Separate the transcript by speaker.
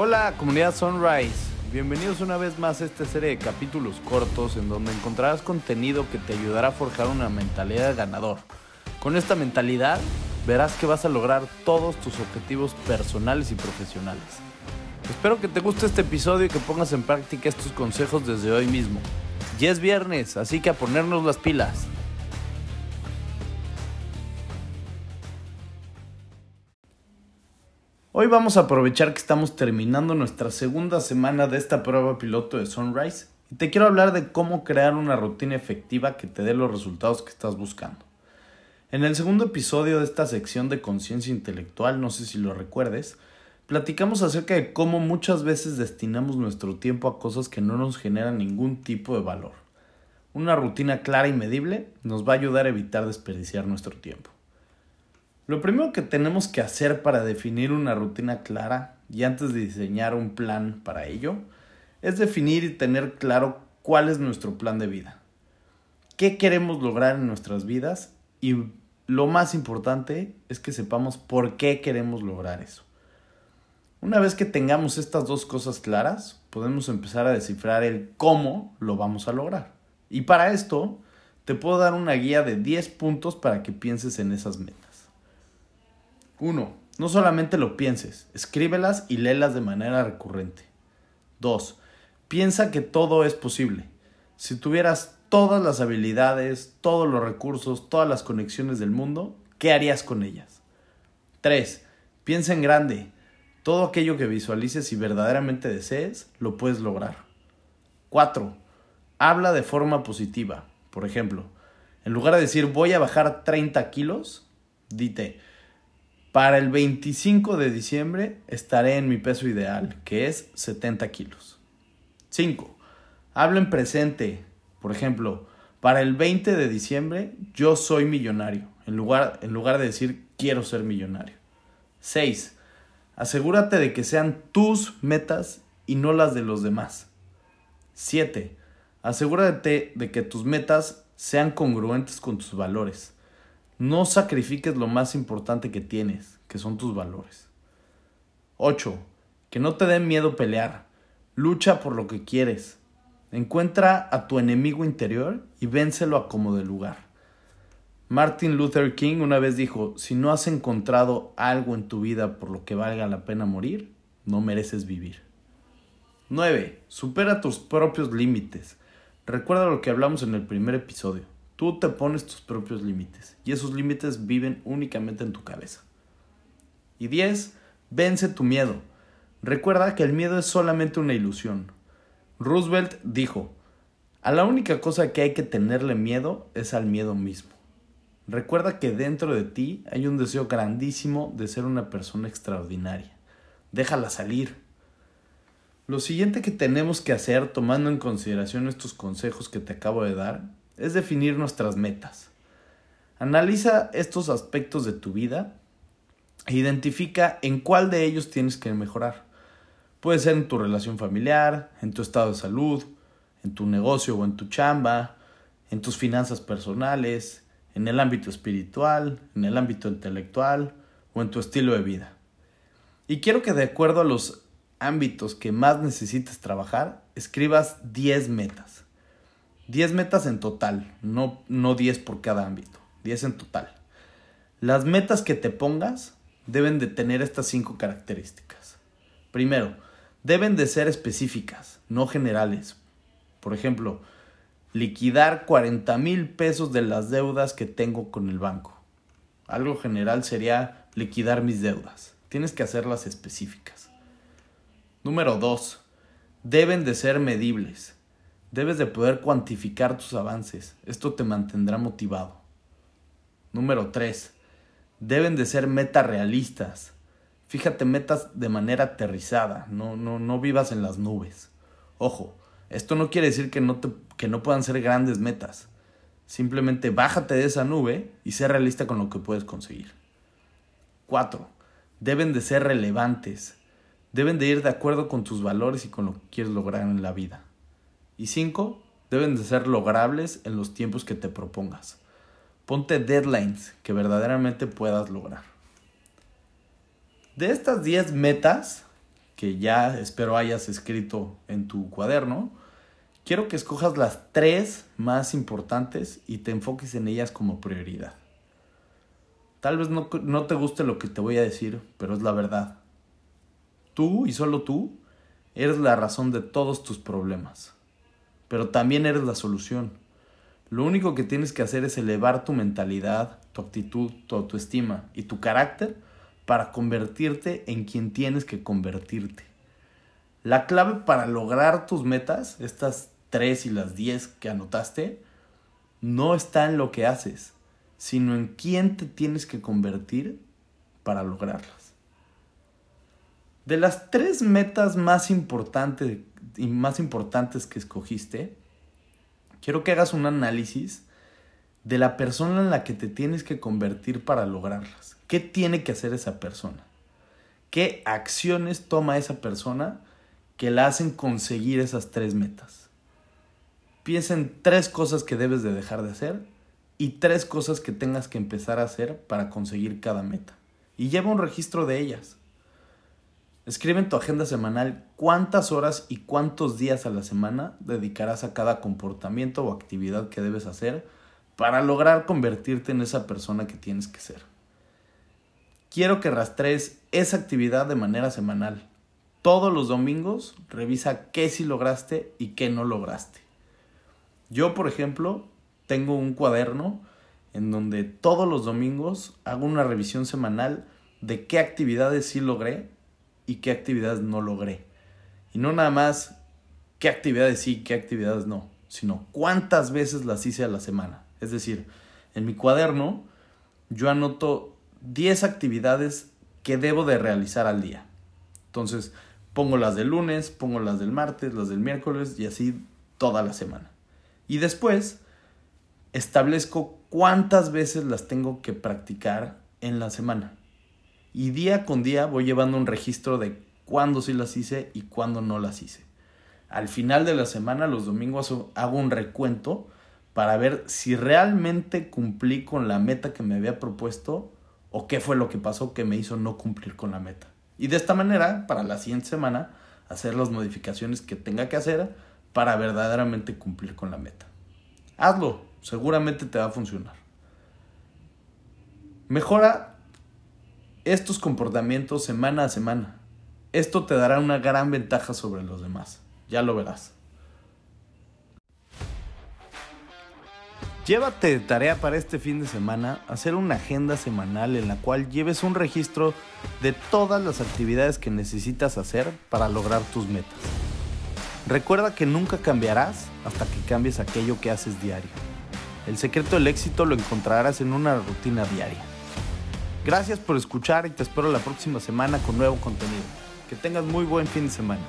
Speaker 1: Hola comunidad Sunrise, bienvenidos una vez más a esta serie de capítulos cortos en donde encontrarás contenido que te ayudará a forjar una mentalidad ganador. Con esta mentalidad verás que vas a lograr todos tus objetivos personales y profesionales. Espero que te guste este episodio y que pongas en práctica estos consejos desde hoy mismo. Ya es viernes, así que a ponernos las pilas. Hoy vamos a aprovechar que estamos terminando nuestra segunda semana de esta prueba piloto de Sunrise y te quiero hablar de cómo crear una rutina efectiva que te dé los resultados que estás buscando. En el segundo episodio de esta sección de conciencia intelectual, no sé si lo recuerdes, platicamos acerca de cómo muchas veces destinamos nuestro tiempo a cosas que no nos generan ningún tipo de valor. Una rutina clara y medible nos va a ayudar a evitar desperdiciar nuestro tiempo. Lo primero que tenemos que hacer para definir una rutina clara y antes de diseñar un plan para ello es definir y tener claro cuál es nuestro plan de vida. ¿Qué queremos lograr en nuestras vidas? Y lo más importante es que sepamos por qué queremos lograr eso. Una vez que tengamos estas dos cosas claras, podemos empezar a descifrar el cómo lo vamos a lograr. Y para esto, te puedo dar una guía de 10 puntos para que pienses en esas metas. 1. No solamente lo pienses, escríbelas y léelas de manera recurrente. 2. Piensa que todo es posible. Si tuvieras todas las habilidades, todos los recursos, todas las conexiones del mundo, ¿qué harías con ellas? 3. Piensa en grande. Todo aquello que visualices y verdaderamente desees, lo puedes lograr. 4. Habla de forma positiva. Por ejemplo, en lugar de decir voy a bajar 30 kilos, dite para el 25 de diciembre estaré en mi peso ideal, que es 70 kilos. 5. Habla en presente. Por ejemplo, para el 20 de diciembre yo soy millonario, en lugar, en lugar de decir quiero ser millonario. 6. Asegúrate de que sean tus metas y no las de los demás. 7. Asegúrate de que tus metas sean congruentes con tus valores. No sacrifiques lo más importante que tienes, que son tus valores. 8. Que no te den miedo pelear. Lucha por lo que quieres. Encuentra a tu enemigo interior y vénselo a como de lugar. Martin Luther King una vez dijo, si no has encontrado algo en tu vida por lo que valga la pena morir, no mereces vivir. 9. Supera tus propios límites. Recuerda lo que hablamos en el primer episodio. Tú te pones tus propios límites y esos límites viven únicamente en tu cabeza. Y 10. Vence tu miedo. Recuerda que el miedo es solamente una ilusión. Roosevelt dijo, a la única cosa que hay que tenerle miedo es al miedo mismo. Recuerda que dentro de ti hay un deseo grandísimo de ser una persona extraordinaria. Déjala salir. Lo siguiente que tenemos que hacer tomando en consideración estos consejos que te acabo de dar es definir nuestras metas. Analiza estos aspectos de tu vida e identifica en cuál de ellos tienes que mejorar. Puede ser en tu relación familiar, en tu estado de salud, en tu negocio o en tu chamba, en tus finanzas personales, en el ámbito espiritual, en el ámbito intelectual o en tu estilo de vida. Y quiero que de acuerdo a los ámbitos que más necesites trabajar, escribas 10 metas. 10 metas en total, no, no 10 por cada ámbito, 10 en total. Las metas que te pongas deben de tener estas 5 características. Primero, deben de ser específicas, no generales. Por ejemplo, liquidar 40 mil pesos de las deudas que tengo con el banco. Algo general sería liquidar mis deudas. Tienes que hacerlas específicas. Número 2. Deben de ser medibles. Debes de poder cuantificar tus avances. Esto te mantendrá motivado. Número 3. Deben de ser metas realistas. Fíjate metas de manera aterrizada. No, no, no vivas en las nubes. Ojo, esto no quiere decir que no, te, que no puedan ser grandes metas. Simplemente bájate de esa nube y sé realista con lo que puedes conseguir. 4. Deben de ser relevantes. Deben de ir de acuerdo con tus valores y con lo que quieres lograr en la vida. Y cinco, deben de ser logrables en los tiempos que te propongas. Ponte deadlines que verdaderamente puedas lograr. De estas 10 metas, que ya espero hayas escrito en tu cuaderno, quiero que escojas las tres más importantes y te enfoques en ellas como prioridad. Tal vez no, no, te guste lo que te voy a decir, pero es la verdad. Tú y solo tú eres la razón de todos tus problemas, pero también eres la solución. Lo único que tienes que hacer es elevar tu mentalidad, tu actitud, tu autoestima y tu carácter para convertirte en quien tienes que convertirte. La clave para lograr tus metas, estas tres y las diez que anotaste, no está en lo que haces, sino en quién te tienes que convertir para lograrlas. De las tres metas más importantes y más importantes que escogiste, quiero que hagas un análisis de la persona en la que te tienes que convertir para lograrlas. ¿Qué tiene que hacer esa persona? ¿Qué acciones toma esa persona que la hacen conseguir esas tres metas? Piensa en tres cosas que debes de dejar de hacer y tres cosas que tengas que empezar a hacer para conseguir cada meta. Y lleva un registro de ellas. Escribe en tu agenda semanal cuántas horas y cuántos días a la semana dedicarás a cada comportamiento o actividad que debes hacer para lograr convertirte en esa persona que tienes que ser. Quiero que rastrees esa actividad de manera semanal. Todos los domingos revisa qué sí lograste y qué no lograste. Yo, por ejemplo, tengo un cuaderno en donde todos los domingos hago una revisión semanal de qué actividades sí logré y qué actividades no logré. Y no nada más qué actividades sí, qué actividades no, sino cuántas veces las hice a la semana. Es decir, en mi cuaderno yo anoto 10 actividades que debo de realizar al día. Entonces, pongo las del lunes, pongo las del martes, las del miércoles y así toda la semana. Y después establezco cuántas veces las tengo que practicar en la semana. Y día con día voy llevando un registro de cuándo sí las hice y cuándo no las hice. Al final de la semana, los domingos, hago un recuento para ver si realmente cumplí con la meta que me había propuesto o qué fue lo que pasó que me hizo no cumplir con la meta. Y de esta manera, para la siguiente semana, hacer las modificaciones que tenga que hacer para verdaderamente cumplir con la meta. Hazlo, seguramente te va a funcionar. Mejora estos comportamientos semana a semana. Esto te dará una gran ventaja sobre los demás. Ya lo verás. Llévate de tarea para este fin de semana hacer una agenda semanal en la cual lleves un registro de todas las actividades que necesitas hacer para lograr tus metas. Recuerda que nunca cambiarás hasta que cambies aquello que haces diario. El secreto del éxito lo encontrarás en una rutina diaria. Gracias por escuchar y te espero la próxima semana con nuevo contenido. Que tengas muy buen fin de semana.